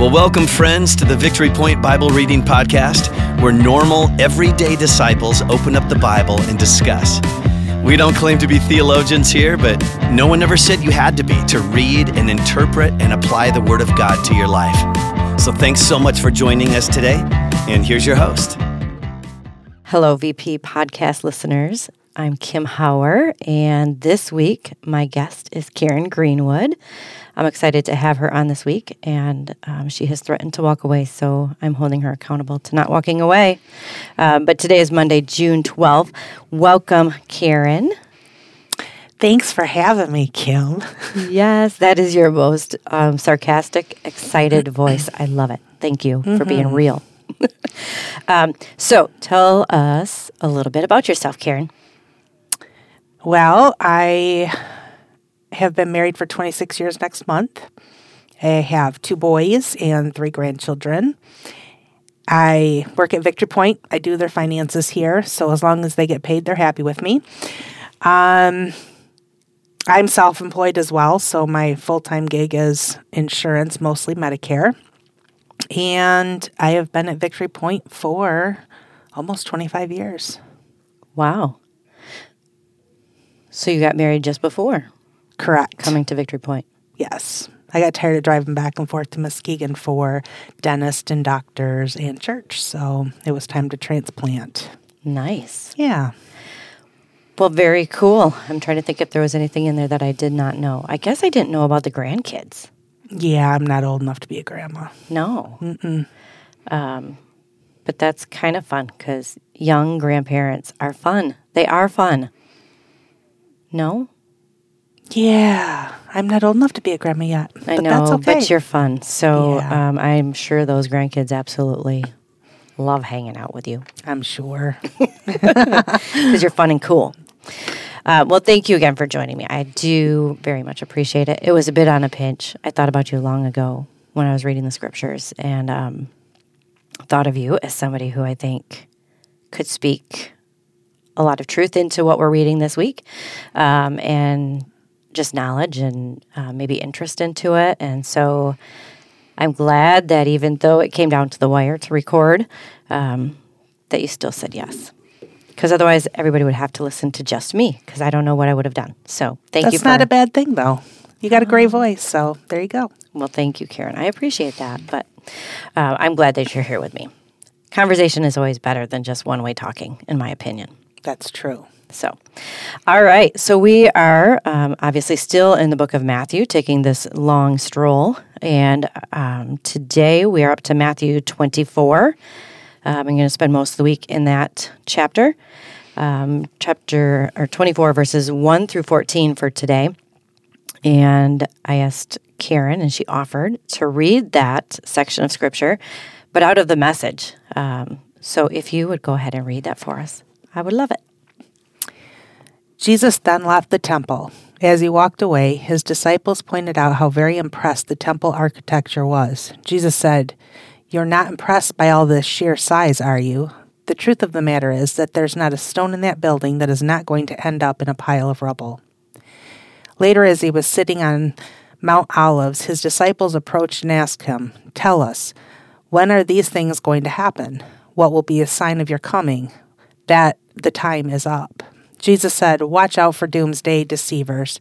Well, welcome, friends, to the Victory Point Bible Reading Podcast, where normal, everyday disciples open up the Bible and discuss. We don't claim to be theologians here, but no one ever said you had to be to read and interpret and apply the Word of God to your life. So thanks so much for joining us today, and here's your host. Hello, VP podcast listeners. I'm Kim Hower, and this week my guest is Karin Greenwood. I'm excited to have her on this week, and um, she has threatened to walk away, so I'm holding her accountable to not walking away. Uh, but today is Monday, June 12th. Welcome, Karin. Thanks for having me, Kim. yes, that is your most um, sarcastic, excited voice. I love it. Thank you mm-hmm. for being mm-hmm. real. um, so, tell us a little bit about yourself, Karin. Well, I have been married for 26 years next month. I have two boys and three grandchildren. I work at Victory Point. I do their finances here, so as long as they get paid, they're happy with me. Um, I'm self employed as well, so my full time gig is insurance, mostly Medicare. And I have been at Victory Point for almost 25 years. Wow. So you got married just before? Correct. Coming to Victory Point? Yes. I got tired of driving back and forth to Muskegon for dentists and doctors and church, so it was time to transplant. Nice. Yeah. Well, very cool. I'm trying to think if there was anything in there that I did not know. I guess I didn't know about the grandkids. Yeah, I'm not old enough to be a grandma. No. Mm-mm. Um, but that's kind of fun because young grandparents are fun. They are fun. No? Yeah, I'm not old enough to be a grandma yet. I know, okay. but you're fun. So yeah. um, I'm sure those grandkids absolutely love hanging out with you. I'm sure. Because you're fun and cool. Uh, well, thank you again for joining me. I do very much appreciate it. It was a bit on a pinch. I thought about you long ago when I was reading the scriptures and um, thought of you as somebody who I think could speak a lot of truth into what we're reading this week, um, and just knowledge and uh, maybe interest into it. And so I'm glad that even though it came down to the wire to record, um, that you still said yes. Because otherwise, everybody would have to listen to just me because I don't know what I would have done. So thank That's you. That's not a bad thing, though. You got a great voice, so there you go. Well, thank you, Karin. I appreciate that, but uh, I'm glad that you're here with me. Conversation is always better than just one way talking, in my opinion. That's true. So, all right. So, we are um, obviously still in the book of Matthew, taking this long stroll. And um, today we are up to Matthew 24. Um, I'm going to spend most of the week in that chapter, um, chapter or 24, verses 1 through 14 for today. And I asked Karin, and she offered to read that section of scripture, but out of the message. Um, so, if you would go ahead and read that for us. I would love it. Jesus then left the temple. As he walked away, his disciples pointed out how very impressed the temple architecture was. Jesus said, You're not impressed by all this sheer size, are you? The truth of the matter is that there's not a stone in that building that is not going to end up in a pile of rubble. Later, as he was sitting on Mount Olives, his disciples approached and asked him, Tell us, when are these things going to happen? What will be a sign of your coming? that the time is up. Jesus said, Watch out for doomsday deceivers.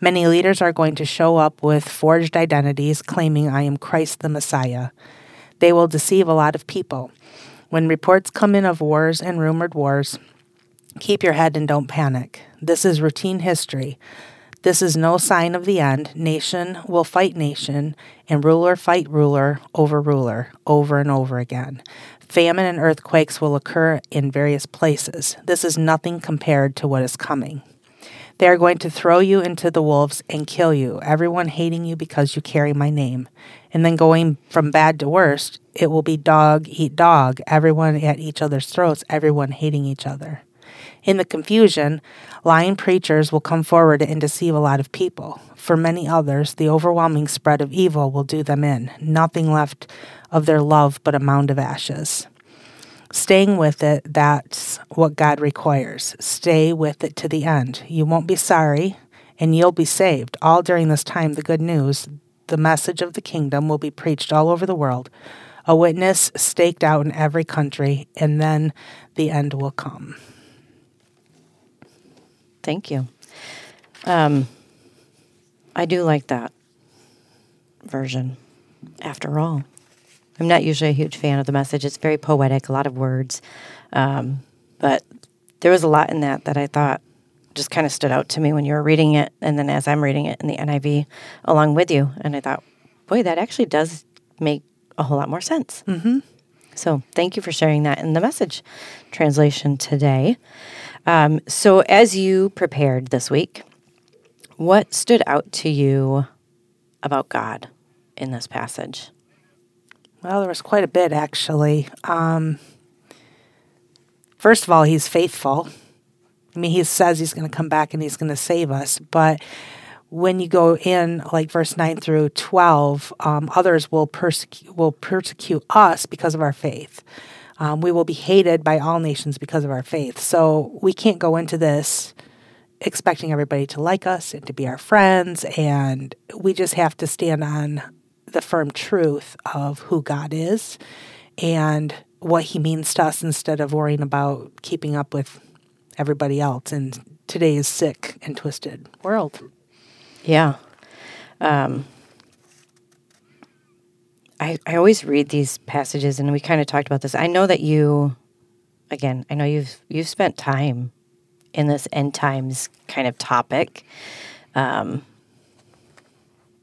Many leaders are going to show up with forged identities claiming I am Christ the Messiah. They will deceive a lot of people. When reports come in of wars and rumored wars, keep your head and don't panic. This is routine history. This is no sign of the end. Nation will fight nation, and ruler fight ruler over ruler, over and over again. Famine and earthquakes will occur in various places. This is nothing compared to what is coming. They are going to throw you into the wolves and kill you, everyone hating you because you carry my name. And then going from bad to worst, it will be dog eat dog, everyone at each other's throats, everyone hating each other. In the confusion, lying preachers will come forward and deceive a lot of people. For many others, the overwhelming spread of evil will do them in, nothing left of their love but a mound of ashes. Staying with it, that's what God requires. Stay with it to the end. You won't be sorry, and you'll be saved. All during this time, the good news the message of the kingdom will be preached all over the world, a witness staked out in every country, and then the end will come. Thank you. Um, I do like that version. After all, I'm not usually a huge fan of the message. It's very poetic, a lot of words, um, but there was a lot in that that I thought just kind of stood out to me when you were reading it, and then as I'm reading it in the NIV along with you, and I thought, boy, that actually does make a whole lot more sense. Mm-hmm. So thank you for sharing that in the message translation today. Um, so as you prepared this week, what stood out to you about God in this passage? Well, there was quite a bit actually. Um, first of all, he's faithful. I mean, he says he's going to come back and he's going to save us. But when you go in, like verse 9 through 12, um, others will, persecute, will persecute us because of our faith. Um, we will be hated by all nations because of our faith. So we can't go into this expecting everybody to like us and to be our friends. And we just have to stand on the firm truth of who God is and what he means to us instead of worrying about keeping up with everybody else in today's sick and twisted world. Yeah. Um, I, I always read these passages and we kind of talked about this. I know that you again, I know you've you've spent time in this end times kind of topic. Um,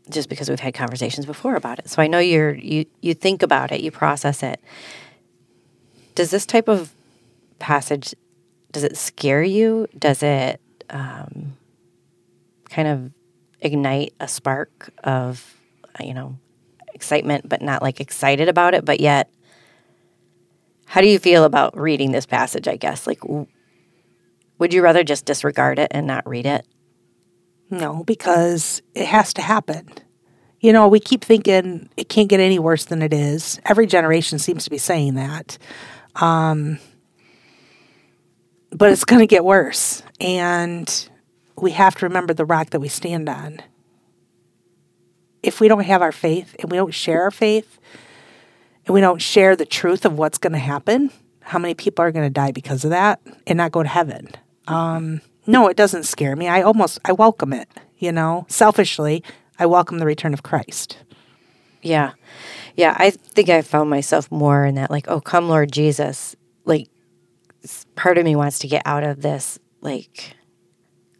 just because we've had conversations before about it. So I know you're you you think about it, you process it. Does this type of passage does it scare you? Does it um, kind of ignite a spark of you know excitement, but not like excited about it, but yet how do you feel about reading this passage? I guess like would you rather just disregard it and not read it? No, because it has to happen. You know, we keep thinking it can't get any worse than it is. Every generation seems to be saying that. Um, but it's going to get worse. And we have to remember the rock that we stand on. If we don't have our faith and we don't share our faith and we don't share the truth of what's going to happen, how many people are going to die because of that and not go to heaven? Um, no, it doesn't scare me. I almost I welcome it. You know, selfishly, I welcome the return of Christ. Yeah, yeah. I think I found myself more in that, like, oh, come, Lord Jesus. Like, part of me wants to get out of this like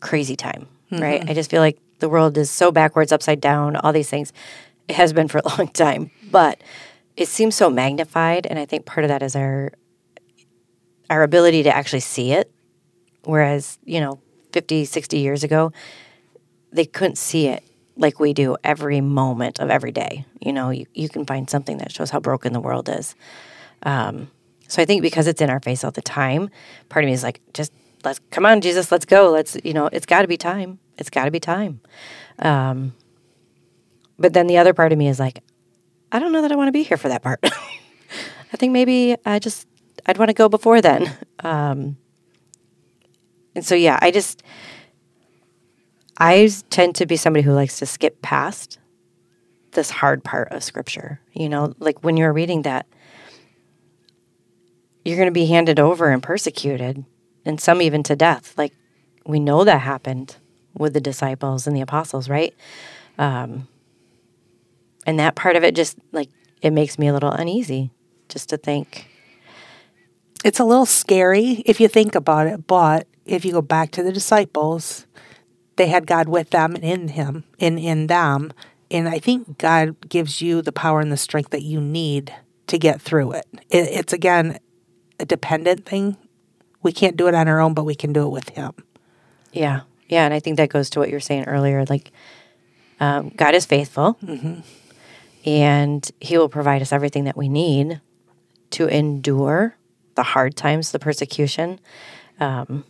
crazy time, mm-hmm. right? I just feel like the world is so backwards, upside down, all these things. It has been for a long time, but it seems so magnified, and I think part of that is our our ability to actually see it Whereas, you know, 50, 60 years ago, they couldn't see it like we do every moment of every day. You know, you, you can find something that shows how broken the world is. Um, so I think because it's in our face all the time, part of me is like, just let's come on, Jesus, let's go. Let's, you know, it's got to be time. It's got to be time. Um, but then the other part of me is like, I don't know that I want to be here for that part. I think maybe I just, I'd want to go before then. Um, and so, yeah, I just, I tend to be somebody who likes to skip past this hard part of scripture. You know, like when you're reading that, you're going to be handed over and persecuted, and some even to death. Like we know that happened with the disciples and the apostles, right? Um, and that part of it just like it makes me a little uneasy just to think. It's a little scary if you think about it, but if you go back to the disciples, they had God with them and in him and in them. And I think God gives you the power and the strength that you need to get through it. it it's again a dependent thing. We can't do it on our own, but we can do it with Him. Yeah. Yeah. And I think that goes to what you were saying earlier. Like, um, God is faithful mm-hmm. and He will provide us everything that we need to endure the hard times, the persecution. Um,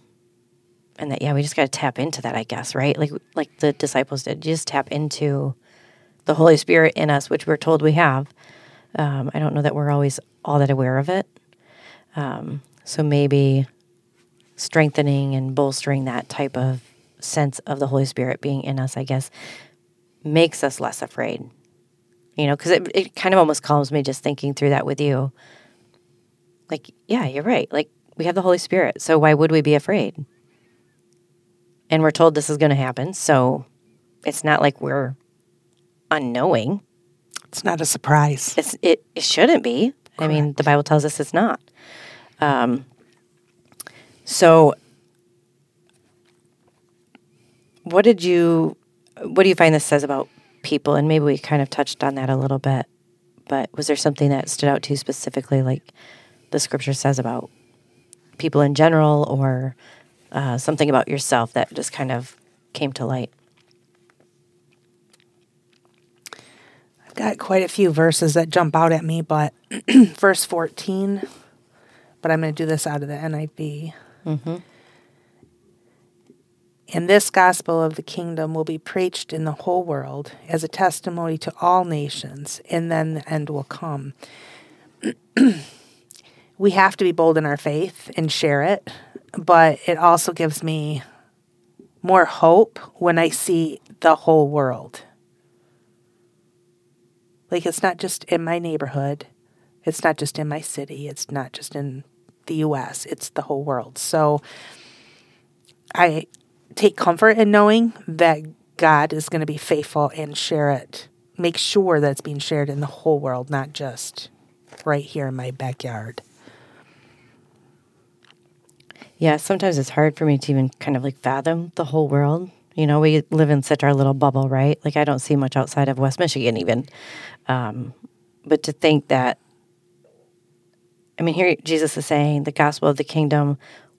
and that yeah we just got to tap into that i guess right like like the disciples did just tap into the holy spirit in us which we're told we have um, i don't know that we're always all that aware of it um, so maybe strengthening and bolstering that type of sense of the holy spirit being in us i guess makes us less afraid You know, because it, it kind of almost calms me just thinking through that with you. Like, yeah, you're right. Like, we have the Holy Spirit. So why would we be afraid? And we're told this is going to happen. So it's not like we're unknowing. It's not a surprise. It's, it, it shouldn't be. I mean, the Bible tells us it's not. Um, so, what did you, what do you find this says about people? And maybe we kind of touched on that a little bit, but was there something that stood out to you specifically, like the scripture says about people in general, or uh, something about yourself that just kind of came to light? I've got quite a few verses that jump out at me, but verse 14, but I'm going to do this out of the NIV. Mm-hmm. And this gospel of the kingdom will be preached in the whole world as a testimony to all nations, and then the end will come. we have to be bold in our faith and share it, but it also gives me more hope when I see the whole world. Like it's not just in my neighborhood, it's not just in my city, it's not just in the US, it's the whole world. So I take comfort in knowing that God is going to be faithful and share it. Make sure that it's being shared in the whole world, not just right here in my backyard. Yeah, sometimes it's hard for me to even kind of like fathom the whole world. You know, we live in such our little bubble, right? Like I don't see much outside of West Michigan even. Um, but to think that, I mean, here Jesus is saying the gospel of the kingdom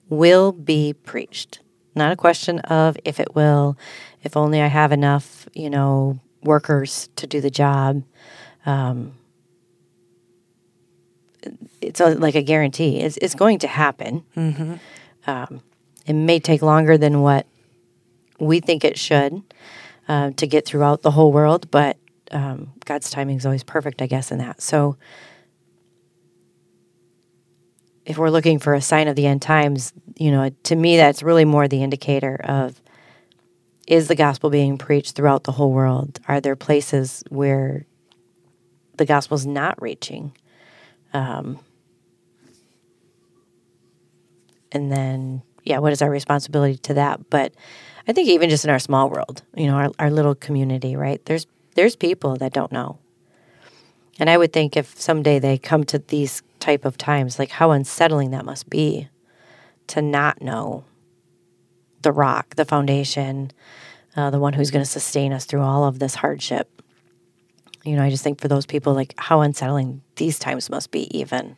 will be preached. Not a question of if it will, if only I have enough, you know, workers to do the job. Um, it's a, like a guarantee. It's, it's going to happen. Mm-hmm. Um, it may take longer than what we think it should uh, to get throughout the whole world, but um, God's timing is always perfect, I guess, in that. So if we're looking for a sign of the end times, you know, to me, that's really more the indicator of is the gospel being preached throughout the whole world? Are there places where the gospel is not reaching? Um, and then, yeah, what is our responsibility to that? But I think even just in our small world, you know, our, our little community, right? There's there's people that don't know. And I would think if someday they come to these type of times, like how unsettling that must be to not know the rock, the foundation, uh, the one who's going to sustain us through all of this hardship. You know, I just think for those people, like how unsettling these times must be, even.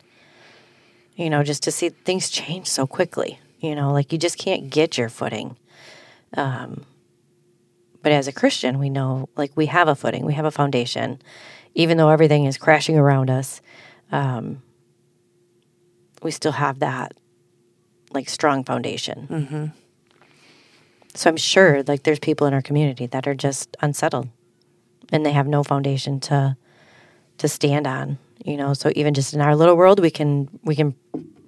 You know, just to see things change so quickly. You know, like you just can't get your footing. Um, but as a Christian, we know like we have a footing, we have a foundation, even though everything is crashing around us. Um, we still have that like strong foundation. Mm-hmm. So I'm sure like there's people in our community that are just unsettled and they have no foundation to to stand on, you know. So even just in our little world we can we can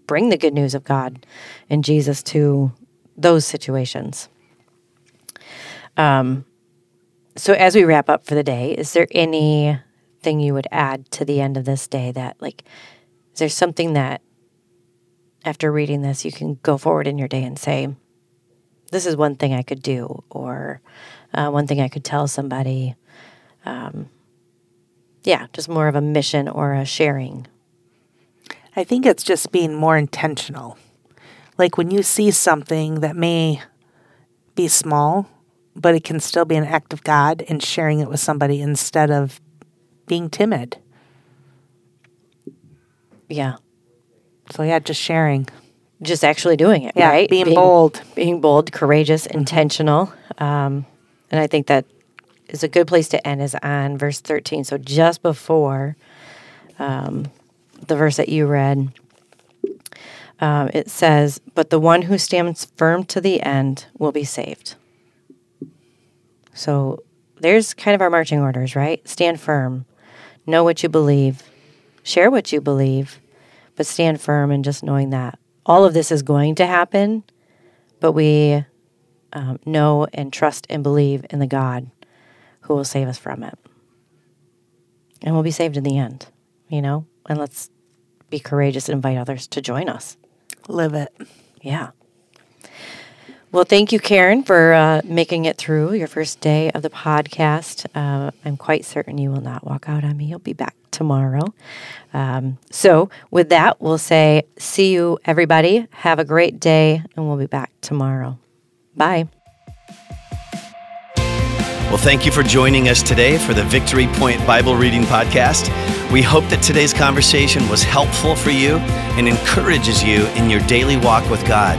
bring the good news of God and Jesus to those situations. Um so as we wrap up for the day, is there anything you would add to the end of this day that like is there something that after reading this you can go forward in your day and say this is one thing I could do, or uh, one thing I could tell somebody. Um, yeah, just more of a mission or a sharing. I think it's just being more intentional. Like when you see something that may be small, but it can still be an act of God and sharing it with somebody instead of being timid. Yeah. So, yeah, just sharing. Just actually doing it, Yeah, right? being bold. Being bold, courageous, intentional. Um, and I think that is a good place to end is on verse 13. So just before um, the verse that you read, um, it says, But the one who stands firm to the end will be saved. So there's kind of our marching orders, right? Stand firm, know what you believe, share what you believe, but stand firm and just knowing that all of this is going to happen, but we um, know and trust and believe in the God who will save us from it. and we'll be saved in the end, you know? And let's be courageous and invite others to join us. Live it. Yeah. Well, thank you, Karin, for uh, making it through your first day of the podcast. Uh, I'm quite certain you will not walk out on me. You'll be back tomorrow. Um, so, with that, we'll say, see you, everybody. Have a great day, and we'll be back tomorrow. Bye. Well, thank you for joining us today for the Victory Point Bible Reading Podcast. We hope that today's conversation was helpful for you and encourages you in your daily walk with God.